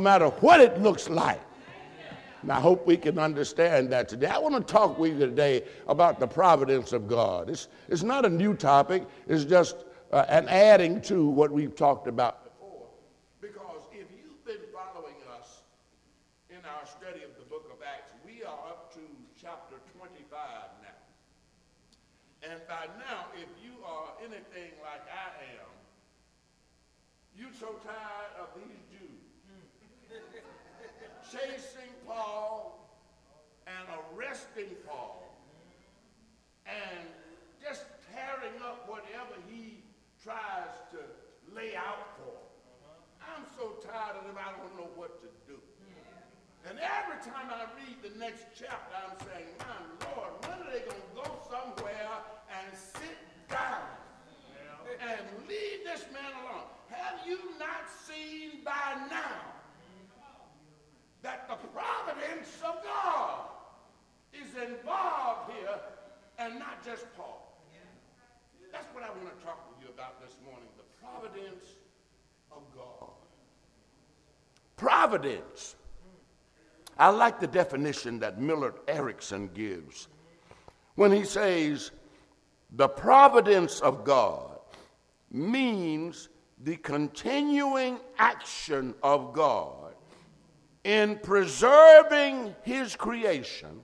no matter what it looks like. And I hope we can understand that today. I want to talk with you today about the providence of God. It's, it's not a new topic, it's just uh, an adding to what we've talked about before. Because if you've been following us in our study of the book of Acts, we are up to chapter 25 now. And by now, if you are anything like I am, you're so tired of these chasing Paul and arresting Paul and just tearing up whatever he tries to lay out for. I'm so tired of them, I don't know what to do. And every time I read the next chapter, I'm saying, my Lord, when are they going to go somewhere and sit down and leave this man alone? Have you not seen by now that the providence of God is involved here and not just Paul. That's what I want to talk with you about this morning the providence of God. Providence. I like the definition that Millard Erickson gives when he says, the providence of God means the continuing action of God in preserving his creation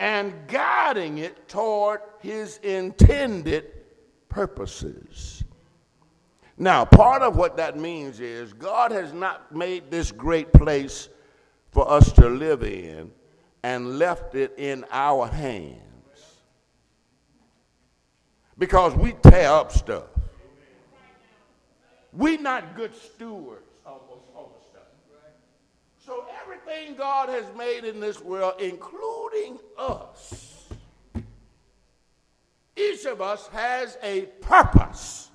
and guiding it toward his intended purposes. Now, part of what that means is God has not made this great place for us to live in and left it in our hands. Because we tear up stuff. We're not good stewards so everything God has made in this world, including us, each of us has a purpose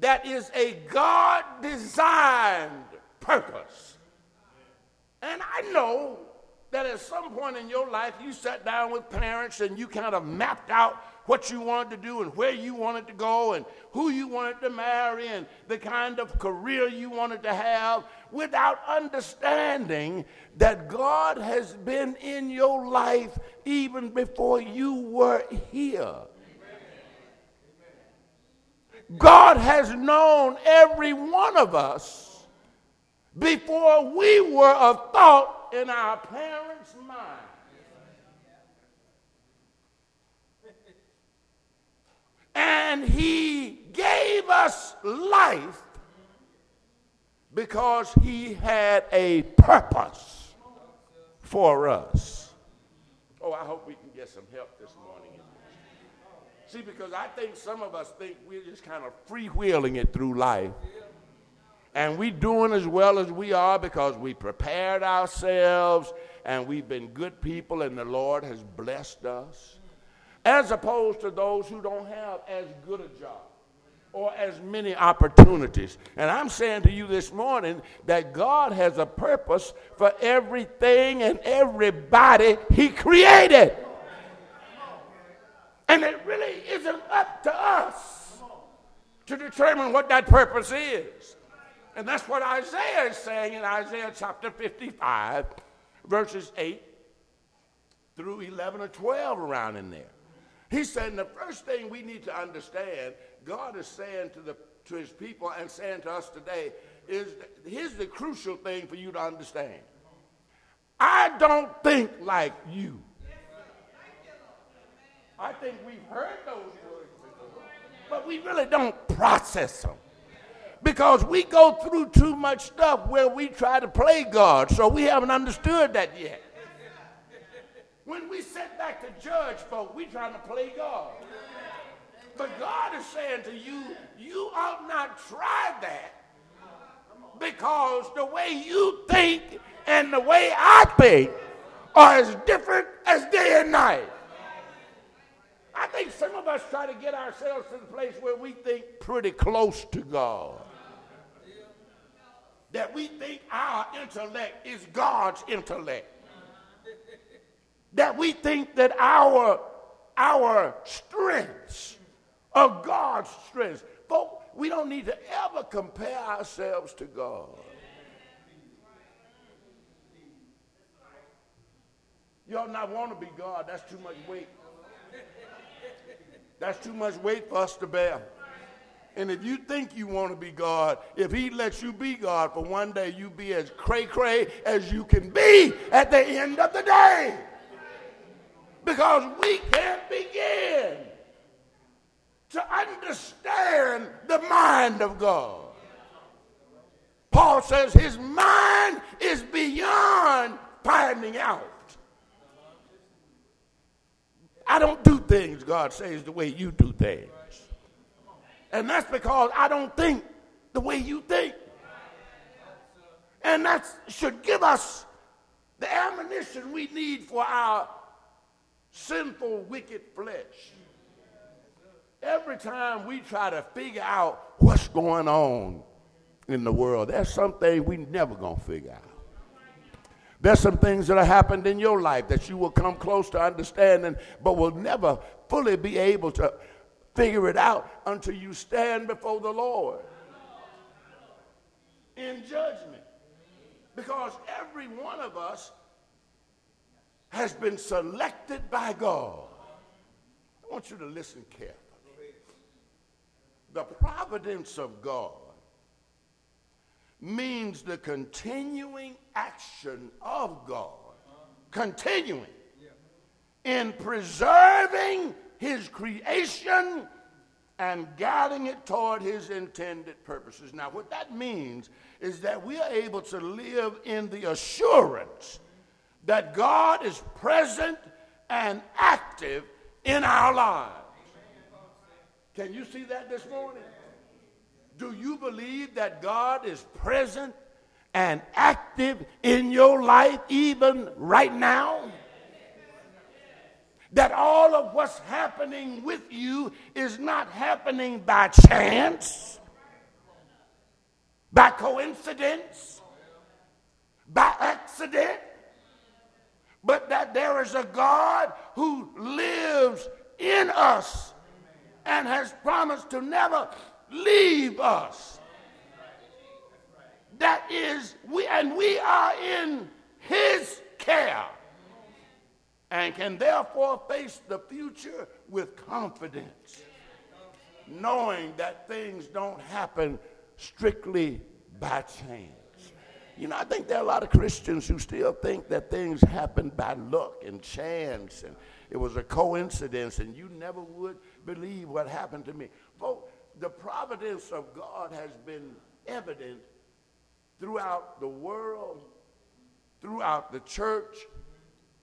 that is a God designed purpose. And I know that at some point in your life you sat down with parents and you kind of mapped out what you wanted to do and where you wanted to go and who you wanted to marry and the kind of career you wanted to have without understanding that God has been in your life even before you were here. God has known every one of us before we were a thought in our parents' mind. And he gave us life because he had a purpose for us. Oh, I hope we can get some help this morning. See, because I think some of us think we're just kind of freewheeling it through life. And we're doing as well as we are because we prepared ourselves and we've been good people and the Lord has blessed us as opposed to those who don't have as good a job or as many opportunities. And I'm saying to you this morning that God has a purpose for everything and everybody He created. And it really isn't up to us to determine what that purpose is. And that's what Isaiah is saying in Isaiah chapter 55, verses 8 through 11 or 12 around in there. He said, the first thing we need to understand, God is saying to, the, to his people and saying to us today, is here's the crucial thing for you to understand. I don't think like you. I think we've heard those words before, but we really don't process them. Because we go through too much stuff where we try to play God, so we haven't understood that yet. When we sit back to judge folk, we trying to play God. But God is saying to you, you ought not try that because the way you think and the way I think are as different as day and night. I think some of us try to get ourselves to the place where we think pretty close to God. That we think our intellect is God's intellect that we think that our, our strengths are God's strengths. Folks, we don't need to ever compare ourselves to God. Y'all not want to be God. That's too much weight. That's too much weight for us to bear. And if you think you want to be God, if He lets you be God for one day, you be as cray cray as you can be at the end of the day. Because we can't begin to understand the mind of God. Paul says his mind is beyond finding out. I don't do things, God says, the way you do things. And that's because I don't think the way you think. And that should give us the ammunition we need for our sinful, wicked flesh. Every time we try to figure out what's going on in the world, there's something we never gonna figure out. There's some things that have happened in your life that you will come close to understanding, but will never fully be able to figure it out until you stand before the Lord in judgment. Because every one of us has been selected by God. I want you to listen carefully. The providence of God means the continuing action of God, continuing in preserving his creation and guiding it toward his intended purposes. Now, what that means is that we are able to live in the assurance that God is present and active in our lives. Can you see that this morning? Do you believe that God is present and active in your life even right now? That all of what's happening with you is not happening by chance, by coincidence, by accident, but that there is a God who lives in us and has promised to never leave us. That is, we and we are in his care and can therefore face the future with confidence, knowing that things don't happen strictly by chance. You know, I think there are a lot of Christians who still think that things happen by luck and chance and it was a coincidence and you never would believe what happened to me. Folks, the providence of God has been evident throughout the world, throughout the church,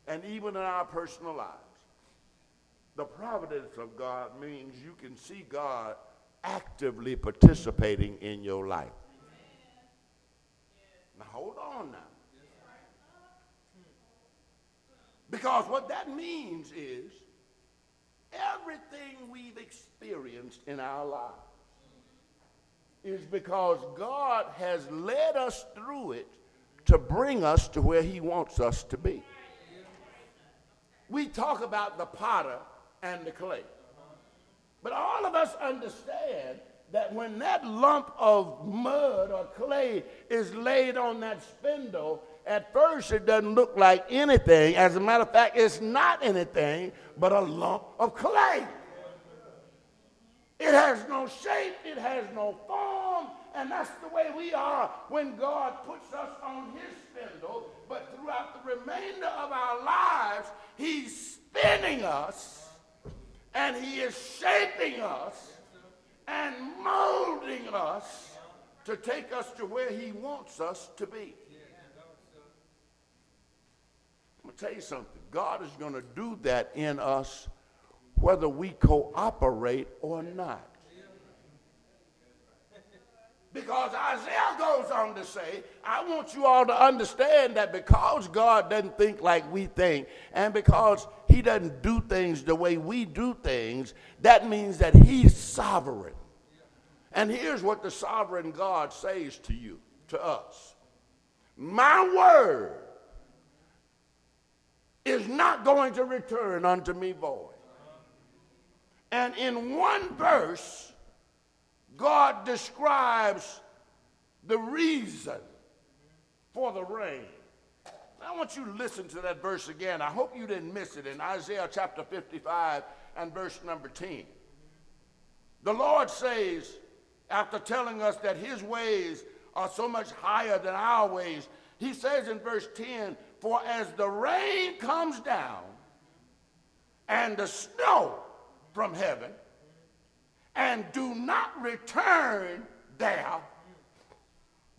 and even in our personal lives. The providence of God means you can see God actively participating in your life. Now, hold on now. Because what that means is everything we've experienced in our lives is because God has led us through it to bring us to where He wants us to be. We talk about the potter and the clay. But all of us understand that when that lump of mud or clay is laid on that spindle, at first it doesn't look like anything. As a matter of fact, it's not anything but a lump of clay. It has no shape, it has no form, and that's the way we are when God puts us on his spindle. But throughout the remainder of our lives, he's spinning us and he is shaping us and molding us to take us to where he wants us to be. I'm going to tell you something. God is going to do that in us whether we cooperate or not. Because Isaiah goes on to say, I want you all to understand that because God doesn't think like we think, and because He doesn't do things the way we do things, that means that He's sovereign. And here's what the sovereign God says to you, to us My word is not going to return unto me void. And in one verse, God describes the reason for the rain. I want you to listen to that verse again. I hope you didn't miss it in Isaiah chapter 55 and verse number 10. The Lord says, after telling us that his ways are so much higher than our ways, he says in verse 10, For as the rain comes down and the snow from heaven, and do not return there,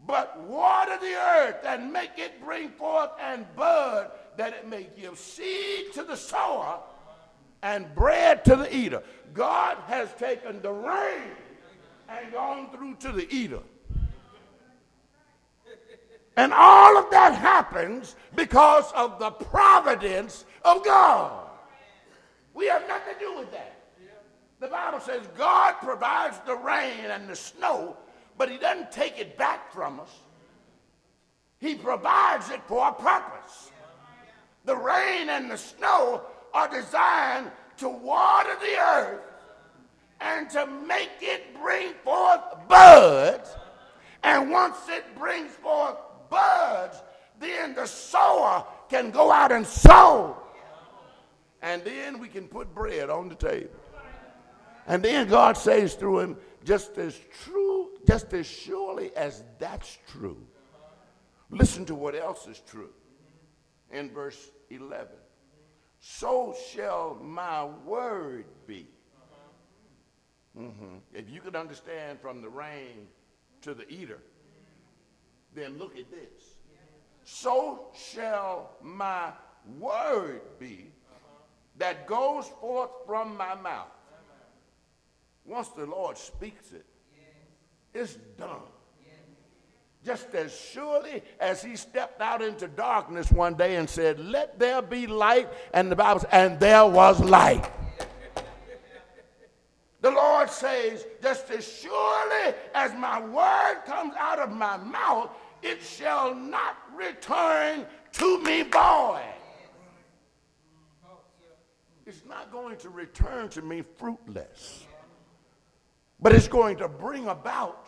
but water the earth and make it bring forth and bud, that it may give seed to the sower and bread to the eater. God has taken the rain and gone through to the eater. And all of that happens because of the providence of God. We have nothing to do with that. The Bible says God provides the rain and the snow, but He doesn't take it back from us. He provides it for a purpose. The rain and the snow are designed to water the earth and to make it bring forth buds. And once it brings forth buds, then the sower can go out and sow. And then we can put bread on the table. And then God says through him, just as true, just as surely as that's true. Listen to what else is true in verse 11. So shall my word be. Mm-hmm. If you could understand from the rain to the eater, then look at this. So shall my word be that goes forth from my mouth. Once the Lord speaks it, it's done. Just as surely as he stepped out into darkness one day and said, Let there be light, and the Bible says, and there was light. The Lord says, just as surely as my word comes out of my mouth, it shall not return to me void. It's not going to return to me fruitless, but it's going to bring about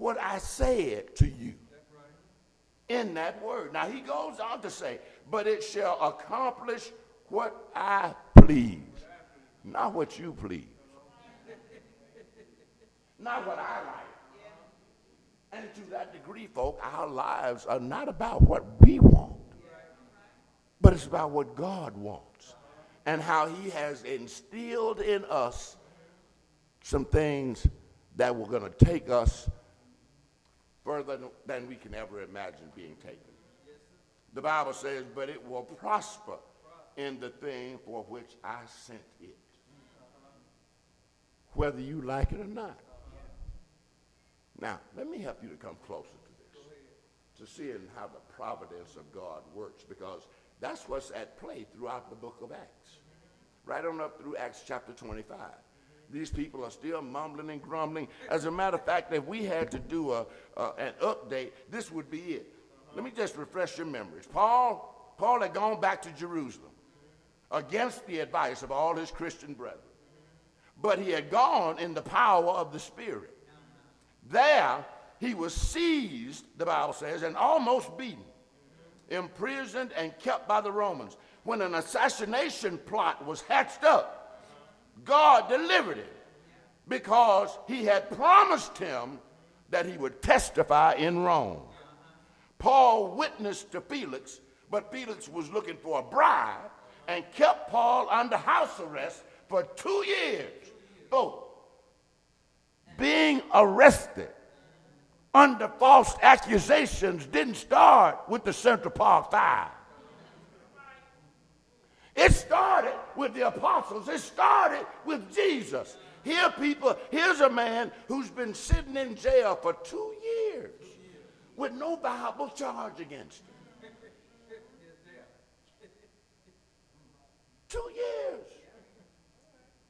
what I said to you in that word. Now he goes on to say, but it shall accomplish what I please, not what you please, not what I like. And to that degree, folk, our lives are not about what we want, but it's about what God wants and how He has instilled in us some things that were going to take us further than we can ever imagine being taken. The Bible says, but it will prosper in the thing for which I sent it, whether you like it or not. Now, let me help you to come closer to this, to seeing how the providence of God works, because that's what's at play throughout the book of Acts, right on up through Acts chapter 25. These people are still mumbling and grumbling. As a matter of fact, if we had to do a, uh, an update, this would be it. Let me just refresh your memories. Paul, Paul had gone back to Jerusalem against the advice of all his Christian brethren. But he had gone in the power of the Spirit. There, he was seized, the Bible says, and almost beaten, imprisoned, and kept by the Romans. When an assassination plot was hatched up, God delivered him because he had promised him that he would testify in Rome. Paul witnessed to Felix, but Felix was looking for a bribe and kept Paul under house arrest for two years. Oh, being arrested under false accusations didn't start with the Central Park Five. It started with the apostles. It started with Jesus. Here, people, here's a man who's been sitting in jail for two years with no viable charge against him. Two years.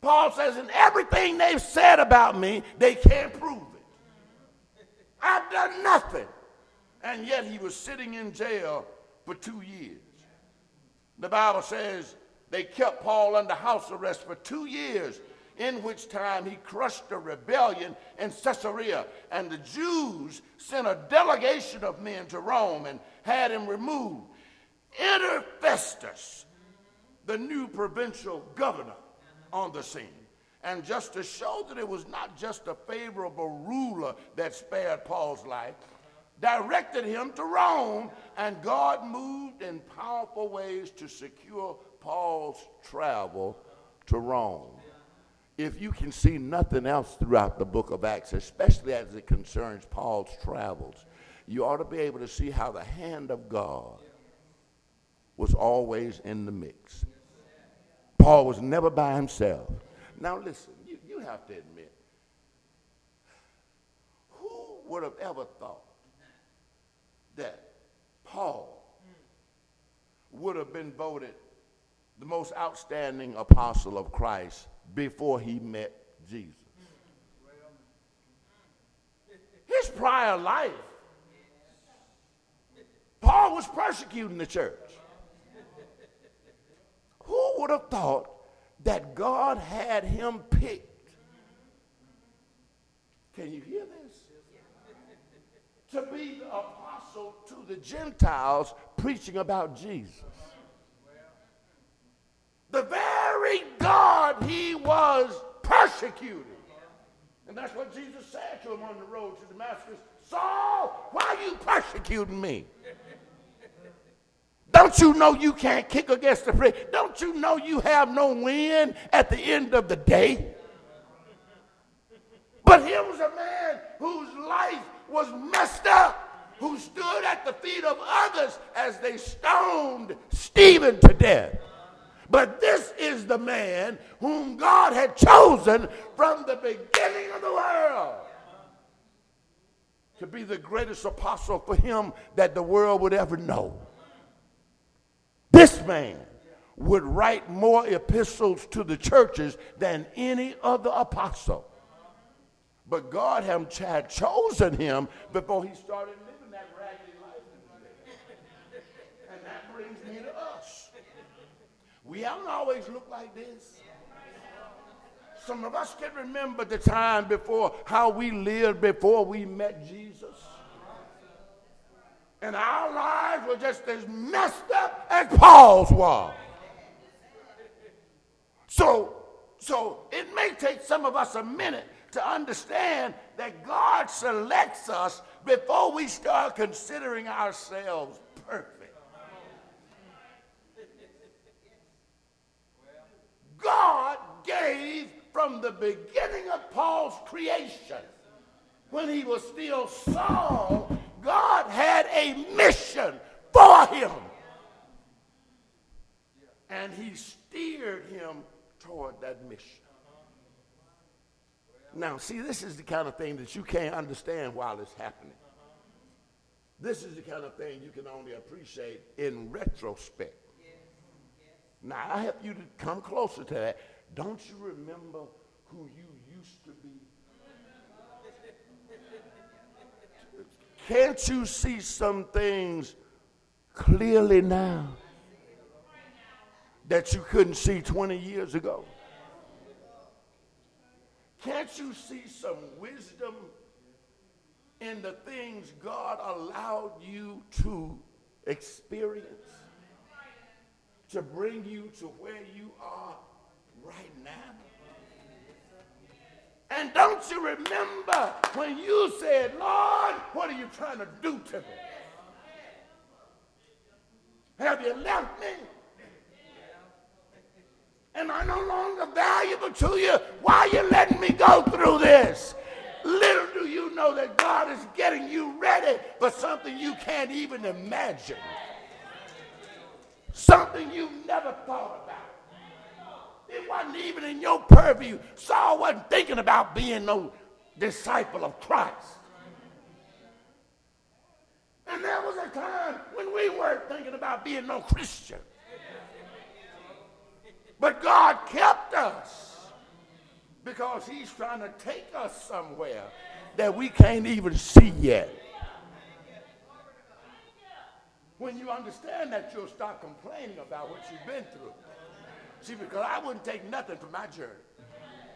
Paul says, in everything they've said about me, they can't prove it. I've done nothing. And yet he was sitting in jail for two years. The Bible says they kept Paul under house arrest for two years, in which time he crushed a rebellion in Caesarea. And the Jews sent a delegation of men to Rome and had him removed. enter Festus, the new provincial governor, on the scene. And just to show that it was not just a favorable ruler that spared Paul's life, directed him to Rome, and God moved in powerful ways to secure Paul's travel to Rome. If you can see nothing else throughout the book of Acts, especially as it concerns Paul's travels, you ought to be able to see how the hand of God was always in the mix. Paul was never by himself. Now, listen, you, you have to admit, who would have ever thought that Paul would have been voted the most outstanding apostle of Christ before he met Jesus? His prior life, Paul was persecuting the church. Who would have thought that God had him picked. Can you hear this? To be the apostle to the Gentiles preaching about Jesus. The very God he was persecuting. And that's what Jesus said to him on the road to Damascus Saul, why are you persecuting me? Don't you know you can't kick against the prick? Don't you know you have no win at the end of the day? But here was a man whose life was up, who stood at the feet of others as they stoned Stephen to death. But this is the man whom God had chosen from the beginning of the world to be the greatest apostle for him that the world would ever know. This man would write more epistles to the churches than any other apostle. But God had chosen him before he started living that raggedy life. And that brings me to us. We haven't always looked like this. Some of us can remember the time before how we lived before we met Jesus and our lives were just as messed up as Paul's was. So, so it may take some of us a minute to understand that God selects us before we start considering ourselves perfect. God gave from the beginning of Paul's creation, when he was still Saul, God had a mission for him. And he steered him toward that mission. Now, see, this is the kind of thing that you can't understand while it's happening. This is the kind of thing you can only appreciate in retrospect. Now, I help you to come closer to that. Don't you remember who you used to be? Can't you see some things clearly now that you couldn't see 20 years ago? Can't you see some wisdom in the things God allowed you to experience to bring you to where you are right now? And don't you remember when you said, Lord, what are you trying to do to me? Have you left me? Am I no longer valuable to you? Why are you through this? Little do you know that God is getting you ready for something you can't even imagine. Something you never thought about. It wasn't even in your purview. Saul wasn't thinking about being no disciple of Christ. And there was a time when we weren't thinking about being no Christian. But God kept us because He's trying to take us somewhere that we can't even see yet. When you understand that, you'll stop complaining about what you've been through. See, because I wouldn't take nothing for my journey.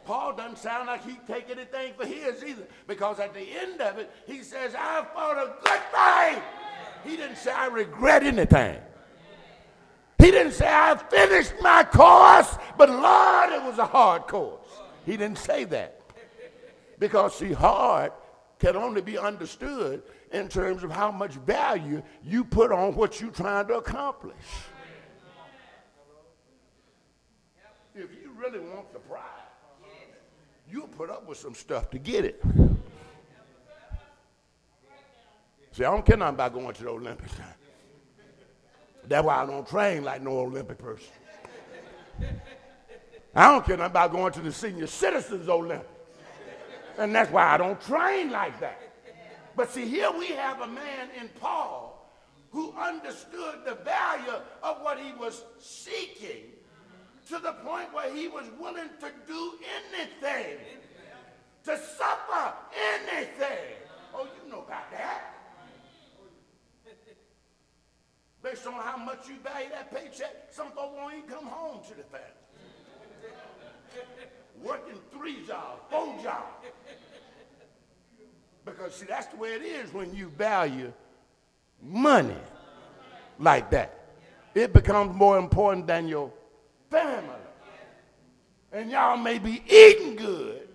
Paul doesn't sound like he'd take anything for his either, because at the end of it, he says, I fought a good fight. He didn't say, I regret anything. He didn't say, I finished my course, but Lord, it was a hard course. He didn't say that. Because, see, hard can only be understood in terms of how much value you put on what you're trying to accomplish. If you really want the prize, you'll put up with some stuff to get it. See, I don't care nothing about going to the Olympics. That's why I don't train like no Olympic person. I don't care nothing about going to the senior citizens Olympics. And that's why I don't train like that. But see, here we have a man in Paul who understood the value of what he was seeking to the point where he was willing to do anything, to suffer anything. Oh, you know about that. Based on how much you value that paycheck, some folks won't even come home to the family. Working three jobs, four jobs. Because, see, that's the way it is when you value money like that. It becomes more important than your family. And y'all may be eating good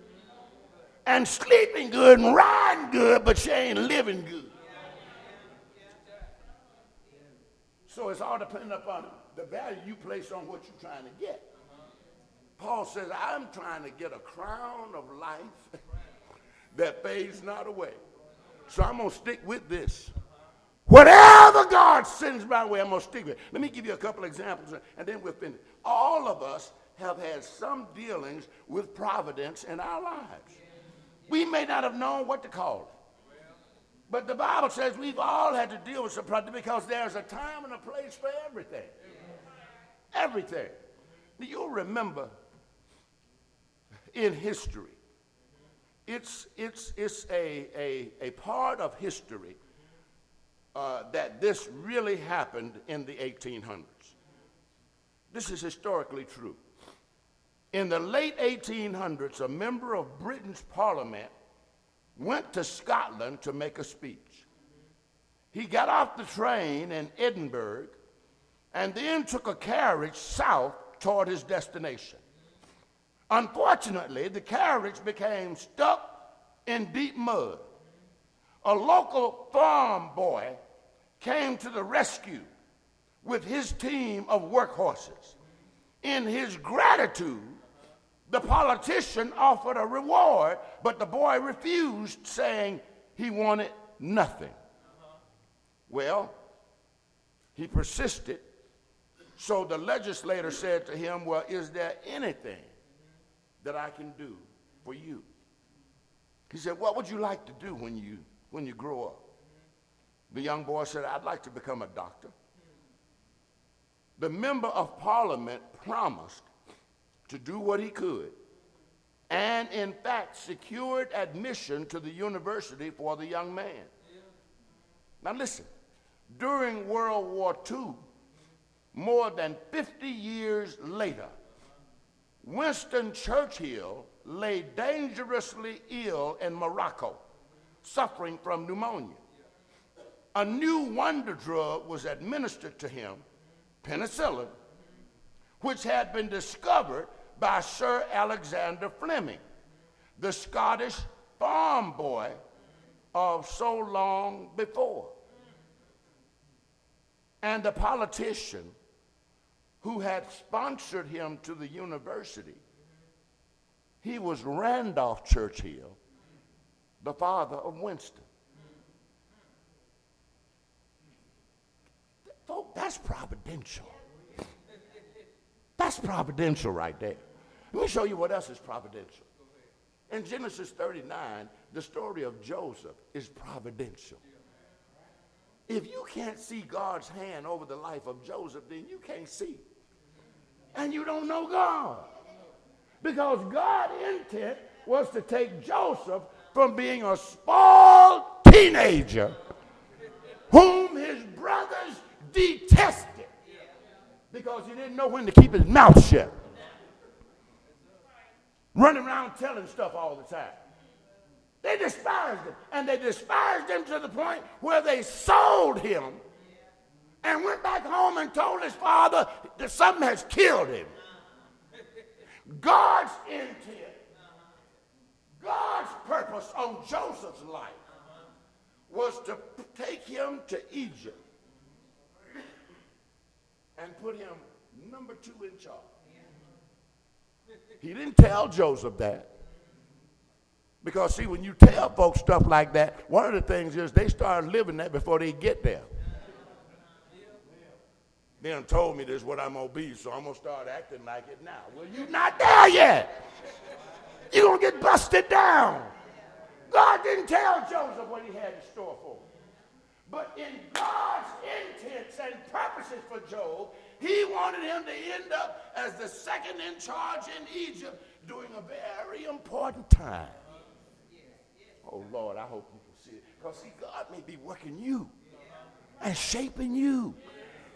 and sleeping good and riding good, but you ain't living good. So it's all dependent upon the value you place on what you're trying to get. Paul says, I'm trying to get a crown of life that fades not away. So I'm going to stick with this. Whatever God sends my way, I'm going to stick with it. Let me give you a couple examples and then we'll finish. All of us have had some dealings with providence in our lives. We may not have known what to call it. But the Bible says we've all had to deal with some problems because there's a time and a place for everything. Everything. You'll remember in history, it's, it's, it's a, a, a part of history uh, that this really happened in the 1800s. This is historically true. In the late 1800s, a member of Britain's parliament went to Scotland to make a speech. He got off the train in Edinburgh and then took a carriage south toward his destination. Unfortunately, the carriage became stuck in deep mud. A local farm boy came to the rescue with his team of workhorses. In his gratitude, the politician offered a reward, but the boy refused, saying he wanted nothing. Well, he persisted. So the legislator said to him, Well, is there anything that I can do for you? He said, What would you like to do when you, when you grow up? The young boy said, I'd like to become a doctor. The member of parliament promised to do what he could, and in fact secured admission to the university for the young man. Now, listen, during World War II, more than 50 years later, Winston Churchill lay dangerously ill in Morocco, suffering from pneumonia. A new wonder drug was administered to him, penicillin, which had been discovered by Sir Alexander Fleming, the Scottish farm boy of so long before. And the politician who had sponsored him to the university, he was Randolph Churchill, the father of Winston. Folks, that's providential. That's providential right there. Let me show you what else is providential. In Genesis 39, the story of Joseph is providential. If you can't see God's hand over the life of Joseph, then you can't see. And you don't know God. Because God's intent was to take Joseph from being a small teenager whom his brothers detested because he didn't know when to keep his mouth shut running around telling stuff all the time. They despised him. And they despised him to the point where they sold him and went back home and told his father that something has killed him. God's intent, God's purpose on Joseph's life was to take him to Egypt and put him number two in charge. He didn't tell Joseph that. Because, see, when you tell folks stuff like that, one of the things is they start living that before they get there. Done told me this is what I'm to be, so I'm to start acting like it now. Well, you're not there yet. You're to get busted down. God didn't tell Joseph what he had in store for him. But in God's intents and purposes for Job, he wanted him to end up as the second in charge in Egypt during a very important time. Oh, Lord, I hope you can see it. Because, see, God may be working you and shaping you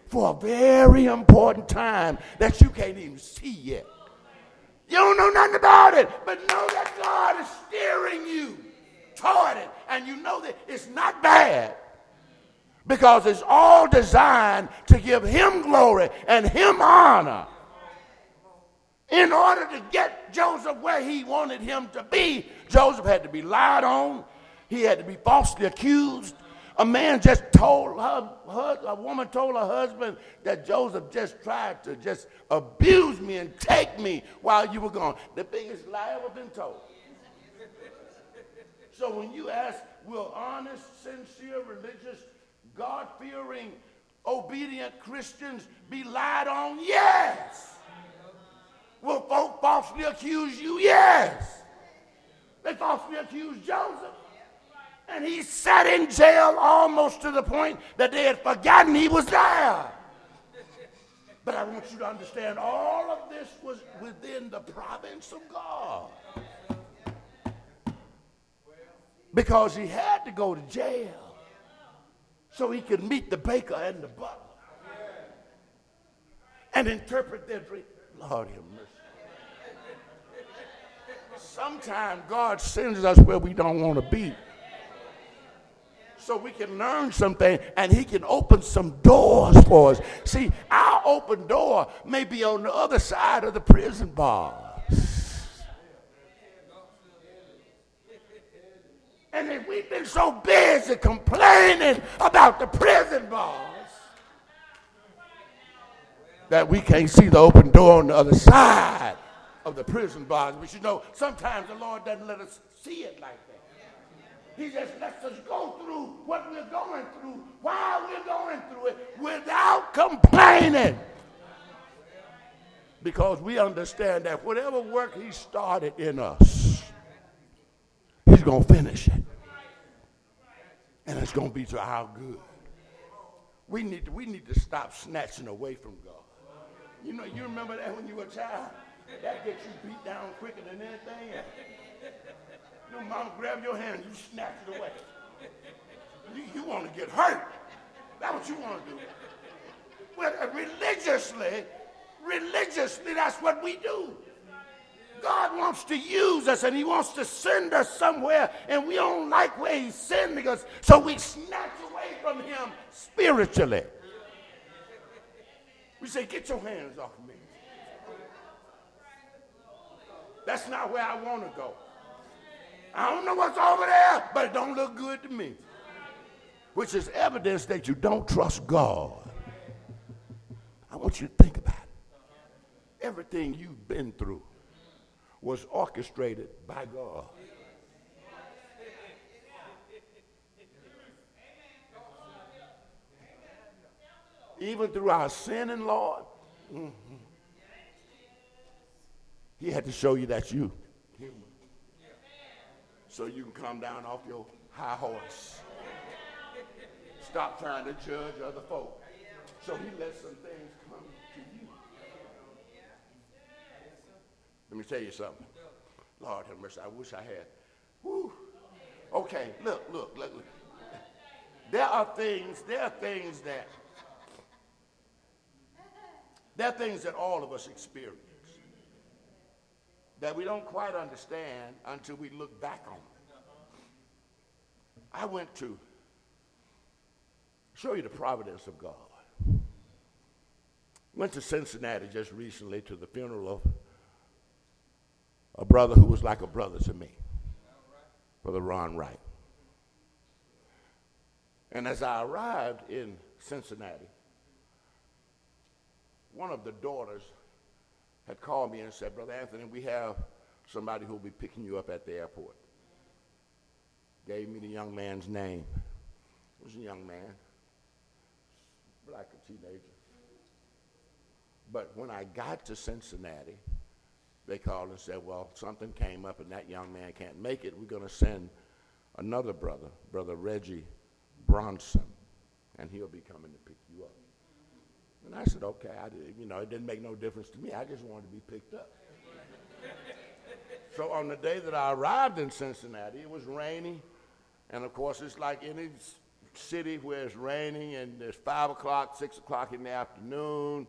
for a very important time that you can't even see yet. You don't know nothing about it, but know that God is steering you toward it. And you know that it's not bad because it's all designed to give Him glory and Him honor. In order to get Joseph where he wanted him to be, Joseph had to be lied on. He had to be falsely accused. A man just told her, her, a woman told her husband that Joseph just tried to just abuse me and take me while you were gone. The biggest lie ever been told. So when you ask, will honest, sincere, religious, God fearing, obedient Christians be lied on? Yes. Will folk falsely accuse you? Yes. They falsely accused Joseph. And he sat in jail almost to the point that they had forgotten he was there. But I want you to understand all of this was within the province of God. Because he had to go to jail so he could meet the baker and the butler and interpret their dream. Lord have mercy. Sometimes God sends us where we don't want to be. So we can learn something and He can open some doors for us. See, our open door may be on the other side of the prison bars. And if we've been so busy complaining about the prison bars that we can't see the open door on the other side of the prison bars. But you know, sometimes the Lord doesn't let us see it like that. He just lets us go through what we're going through while we're going through it without complaining. Because we understand that whatever work He started in us, He's going to finish it. And it's going to be to our good. We need, to, we need to stop snatching away from God. You know, you remember that when you were a child? That gets you beat down quicker than anything. Your mom grab your hand, you snatch it away. You, you want to get hurt. That's what you want to do. Well, uh, religiously, religiously, that's what we do. God wants to use us and He wants to send us somewhere, and we don't like where He's sending us, so we snatch away from Him spiritually. We say, Get your hands off me. That's not where I want to go. I don't know what's over there, but it don't look good to me. Which is evidence that you don't trust God. I want you to think about it. Everything you've been through was orchestrated by God. Even through our sin and Lord, mm-hmm. He had to show you that you. So you can come down off your high horse. Stop trying to judge other folk. So he lets some things come to you. Let me tell you something. Lord have mercy. I wish I had. Whew. Okay, look, look, look, look. There are things, there are things that, there are things that all of us experience that we don't quite understand until we look back on it. I went to show you the providence of God. Went to Cincinnati just recently to the funeral of a brother who was like a brother to me, Brother Ron Wright. And as I arrived in Cincinnati, one of the daughters had called me and said, Brother Anthony, we have somebody who will be picking you up at the airport. Gave me the young man's name. It was a young man, like a teenager. But when I got to Cincinnati, they called and said, well, something came up and that young man can't make it. We're going to send another brother, Brother Reggie Bronson, and he'll be coming to pick you up. And I said, okay, I did, you know, it didn't make no difference to me. I just wanted to be picked up. so on the day that I arrived in Cincinnati, it was rainy. And of course, it's like any city where it's raining and it's 5 o'clock, 6 o'clock in the afternoon.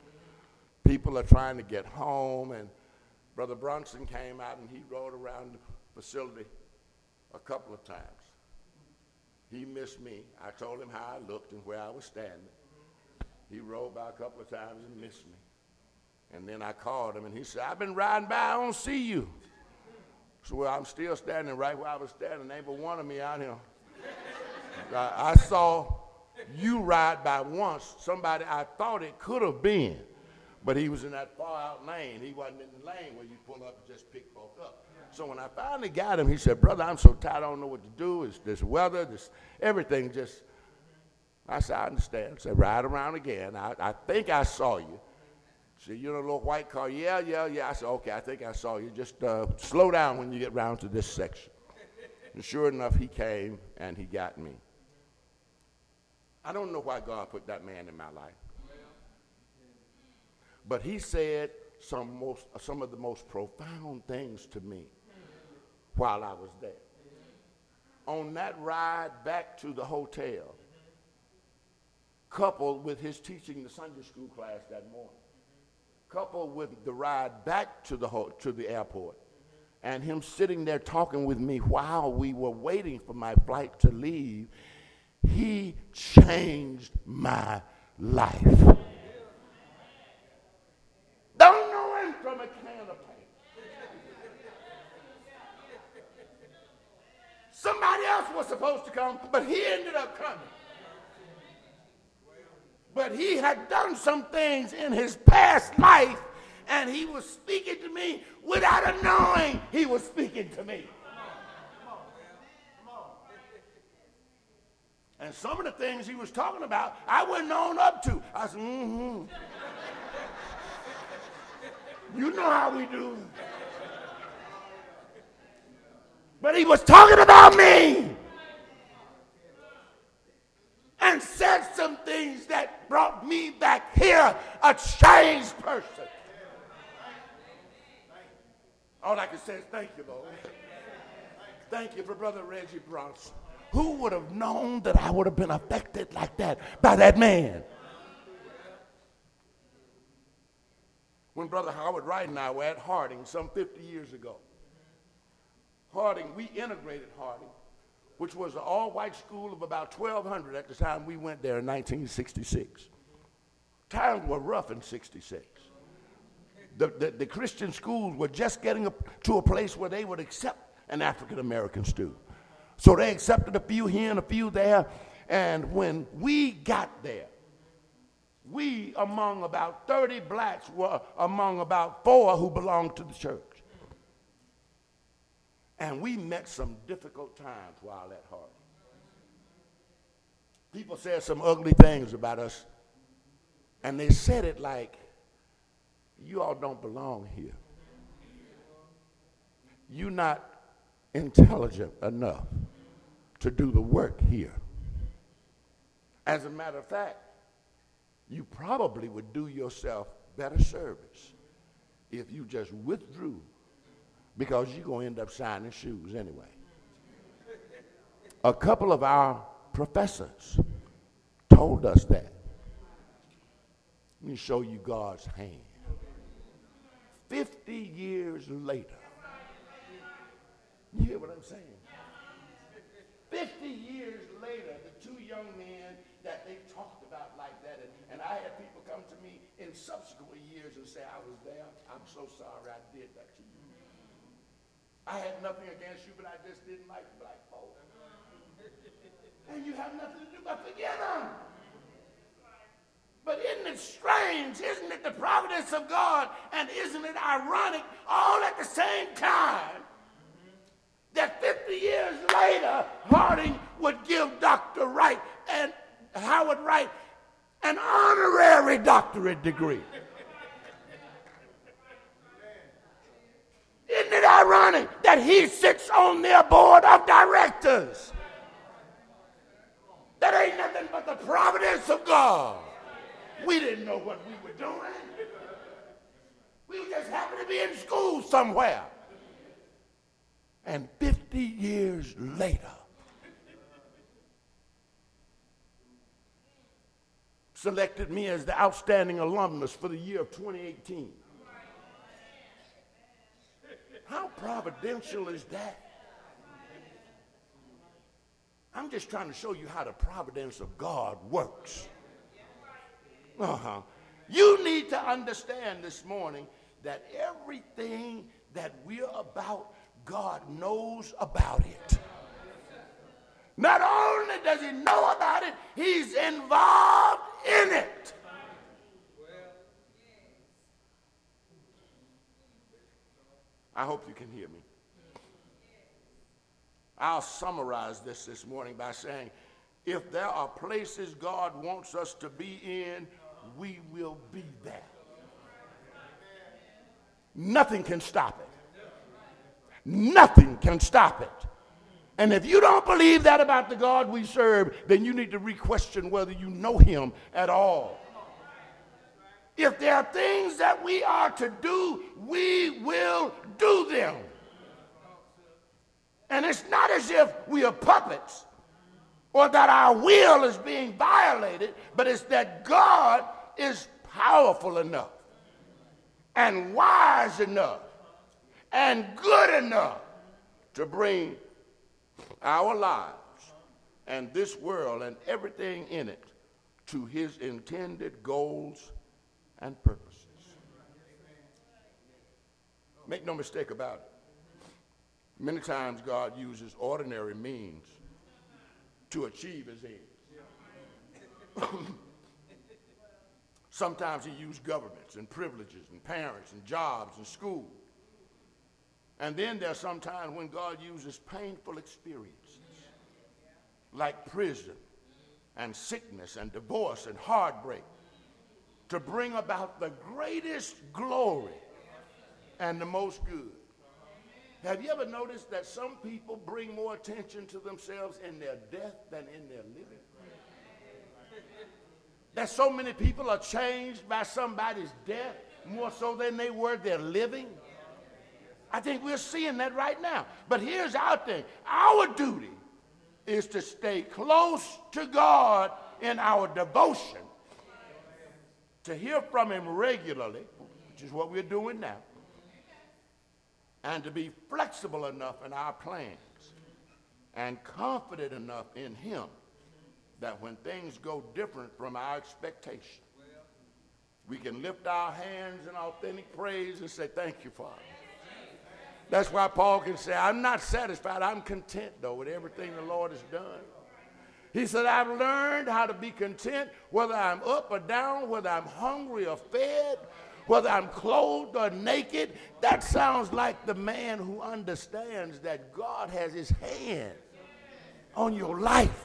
People are trying to get home. And Brother Brunson came out and he rode around the facility a couple of times. He missed me. I told him how I looked and where I was standing. He rode by a couple of times and missed me. And then I called him and he said, I've been riding by, I don't see you. So well, I'm still standing right where I was standing. Ain't but one of me out here. I, I saw you ride by once, somebody I thought it could have been, but he was in that far out lane. He wasn't in the lane where you pull up and just pick folk up. So when I finally got him, he said, Brother, I'm so tired, I don't know what to do. It's this weather, this everything just I said, I understand. I said, ride around again. I, I think I saw you. She said, you know, little white car. Yeah, yeah, yeah. I said, okay, I think I saw you. Just uh, slow down when you get round to this section. And sure enough, he came and he got me. I don't know why God put that man in my life. But he said some, most, some of the most profound things to me while I was there. On that ride back to the hotel, coupled with his teaching the Sunday school class that morning, coupled with the ride back to the, ho- to the airport, and him sitting there talking with me while we were waiting for my flight to leave, he changed my life. Don't know him from a can of paint. Somebody else was supposed to come, but he ended up coming. But he had done some things in his past life, and he was speaking to me without a knowing he was speaking to me. And some of the things he was talking about, I wasn't on up to. I said, mm-hmm. you know how we do. But he was talking about me and said some things that brought me back here a changed person. All I can say is thank you, Lord. Thank you for Brother Reggie Bronson. Who would have known that I would have been affected like that by that man? When Brother Howard Wright and I were at Harding some 50 years ago, Harding, we integrated Harding which was an all-white school of about 1,200 at the time we went there in 1966. Times were rough in 66. The, the, the Christian schools were just getting up to a place where they would accept an African American student. So they accepted a few here and a few there. And when we got there, we, among about 30 blacks, were among about four who belonged to the church. And we met some difficult times while at Harding. People said some ugly things about us, and they said it like, you all don't belong here. You're not intelligent enough to do the work here. As a matter of fact, you probably would do yourself better service if you just withdrew because you're going to end up shining shoes anyway. A couple of our professors told us that. Let me show you God's hand. 50 years later, you hear what I'm saying? 50 years later, the two young men that they talked about like that, and, and I had people come to me in subsequent years and say, I was there. I'm so sorry I did that to you. I had nothing against you, but I just didn't like black folk. And you have nothing to do but forget them. But isn't it strange? Isn't it the providence of God? And isn't it ironic all at the same time that 50 years later, Harding would give Dr. Wright and Howard Wright an honorary doctorate degree? Isn't it ironic that he sits on their board of directors? That ain't nothing but the providence of God. We didn't know what we were doing. We just happened to be in school somewhere. And 50 years later, selected me as the outstanding alumnus for the year of 2018. How providential is that? I'm just trying to show you how the providence of God works. Uh-huh. You need to understand this morning that everything that we're about, God knows about it. Not only does he know about it, he's involved in it. I hope you can hear me. I'll summarize this this morning by saying if there are places God wants us to be in, we will be there. Nothing can stop it. Nothing can stop it. And if you don't believe that about the God we serve, then you need to re-question whether you know him at all. If there are things that we are to do, we will do them. And it's not as if we are puppets or that our will is being violated, but it's that God is powerful enough and wise enough and good enough to bring our lives and this world and everything in it to his intended goals and purposes. Make no mistake about it. Many times God uses ordinary means to achieve his ends. Sometimes he used governments and privileges and parents and jobs and school. And then there's sometimes when God uses painful experiences like prison and sickness and divorce and heartbreak to bring about the greatest glory and the most good. Have you ever noticed that some people bring more attention to themselves in their death than in their living? That so many people are changed by somebody's death more so than they were their living? I think we're seeing that right now. But here's our thing our duty is to stay close to God in our devotion, to hear from Him regularly, which is what we're doing now and to be flexible enough in our plans and confident enough in Him that when things go different from our expectation, we can lift our hands in authentic praise and say, Thank you, Father. That's why Paul can say, I'm not satisfied. I'm content, though, with everything the Lord has done. He said, I've learned how to be content whether I'm up or down, whether I'm hungry or fed, whether I'm clothed or naked, that sounds like the man who understands that God has his hand on your life.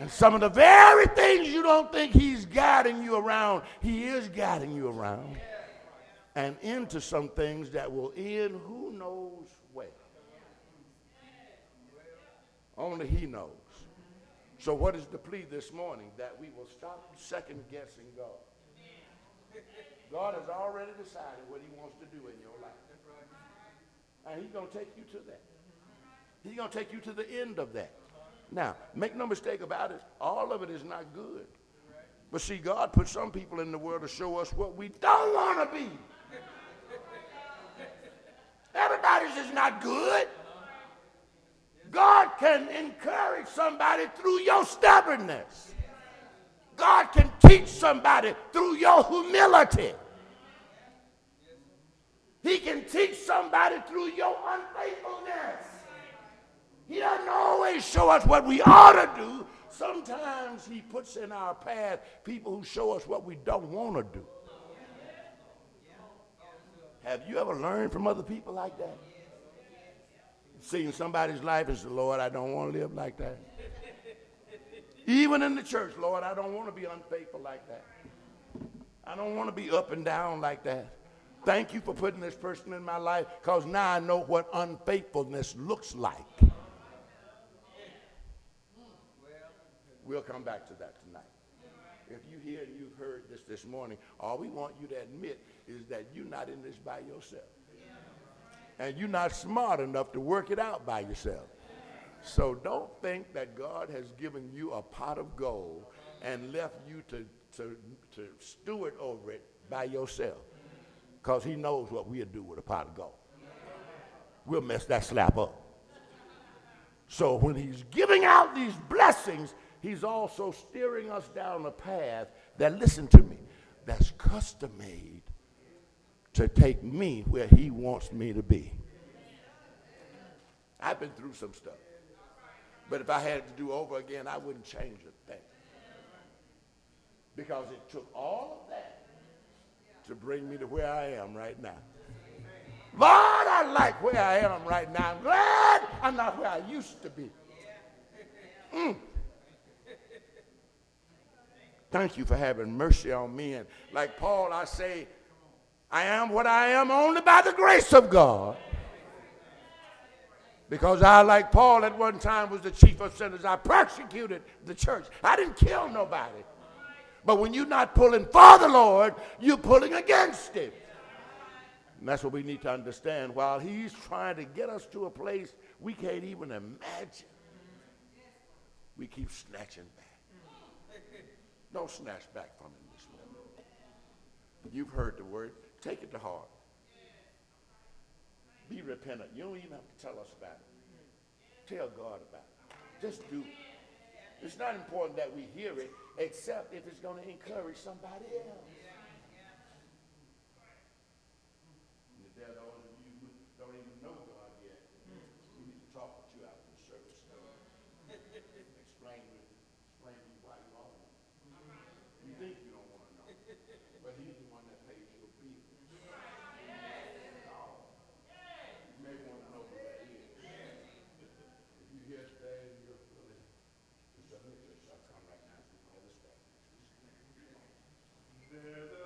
And some of the very things you don't think he's guiding you around, he is guiding you around. And into some things that will end who knows where. Only he knows. So, what is the plea this morning? That we will stop second guessing God. God has already decided what he wants to do in your life. And he's going to take you to that. He's going to take you to the end of that. Now, make no mistake about it, all of it is not good. But see, God put some people in the world to show us what we don't want to be. Everybody's is not good. God can encourage somebody through your stubbornness. God can teach somebody through your humility. He can teach somebody through your unfaithfulness. He doesn't always show us what we ought to do. Sometimes he puts in our path people who show us what we don't want to do. Have you ever learned from other people like that? Seen somebody's life and said, Lord, I don't want to live like that. Even in the church, Lord, I don't want to be unfaithful like that. I don't want to be up and down like that. Thank you for putting this person in my life because now I know what unfaithfulness looks like. We'll come back to that tonight. If you hear and you've heard this this morning, all we want you to admit is that you're not in this by yourself. And you're not smart enough to work it out by yourself. So don't think that God has given you a pot of gold and left you to, to, to steward over it by yourself. Because he knows what we'll do with a pot of gold. We'll mess that slap up. So when he's giving out these blessings, he's also steering us down a path that, listen to me, that's custom made to take me where he wants me to be. I've been through some stuff. But if I had to do over again, I wouldn't change a thing. Because it took all of that to bring me to where I am right now. Lord, I like where I am right now. I'm glad I'm not where I used to be. Mm. Thank you for having mercy on me. And like Paul, I say, I am what I am only by the grace of God. Because I, like Paul at one time, was the chief of sinners. I persecuted the church. I didn't kill nobody. But when you're not pulling for the Lord, you're pulling against Him. And that's what we need to understand. While He's trying to get us to a place we can't even imagine, we keep snatching back. Don't snatch back from Him this morning. You've heard the word. Take it to heart. Be repentant. You don't even have to tell us about it. Tell God about it. Just do it. It's not important that we hear it, except if it's going to encourage somebody else. together.